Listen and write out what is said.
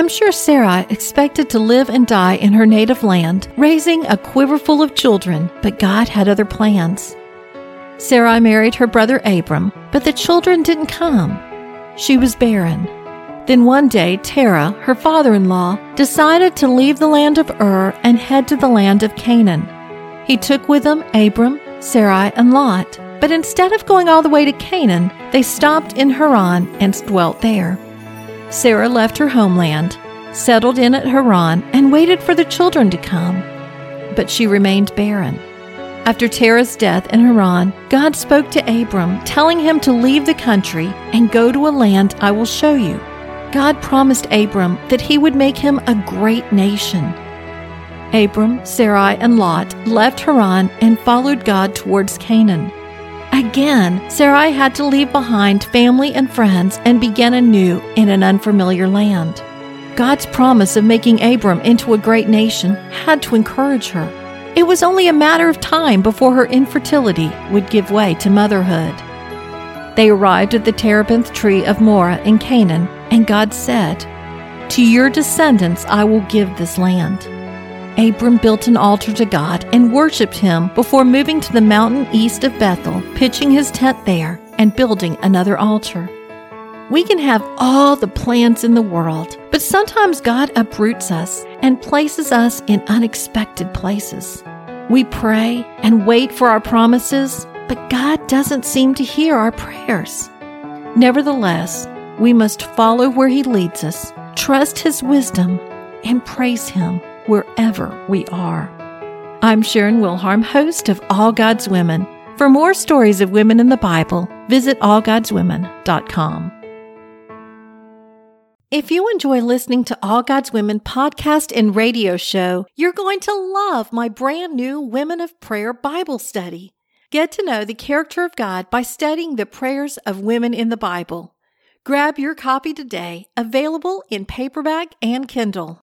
I'm sure Sarai expected to live and die in her native land, raising a quiverful of children, but God had other plans. Sarai married her brother Abram, but the children didn't come. She was barren. Then one day, Terah, her father in law, decided to leave the land of Ur and head to the land of Canaan. He took with him Abram, Sarai, and Lot, but instead of going all the way to Canaan, they stopped in Haran and dwelt there. Sarah left her homeland, settled in at Haran, and waited for the children to come. But she remained barren. After Terah's death in Haran, God spoke to Abram, telling him to leave the country and go to a land I will show you. God promised Abram that he would make him a great nation. Abram, Sarai, and Lot left Haran and followed God towards Canaan. Again, Sarai had to leave behind family and friends and begin anew in an unfamiliar land. God's promise of making Abram into a great nation had to encourage her. It was only a matter of time before her infertility would give way to motherhood. They arrived at the terebinth tree of Moreh in Canaan, and God said, To your descendants I will give this land. Abram built an altar to God and worshiped him before moving to the mountain east of Bethel, pitching his tent there, and building another altar. We can have all the plans in the world, but sometimes God uproots us and places us in unexpected places. We pray and wait for our promises, but God doesn't seem to hear our prayers. Nevertheless, we must follow where He leads us, trust His wisdom, and praise Him wherever we are. I'm Sharon Wilharm, host of All God's Women. For more stories of women in the Bible, visit allgodswomen.com. If you enjoy listening to All God's Women podcast and radio show, you're going to love my brand new Women of Prayer Bible study. Get to know the character of God by studying the prayers of women in the Bible. Grab your copy today, available in paperback and Kindle.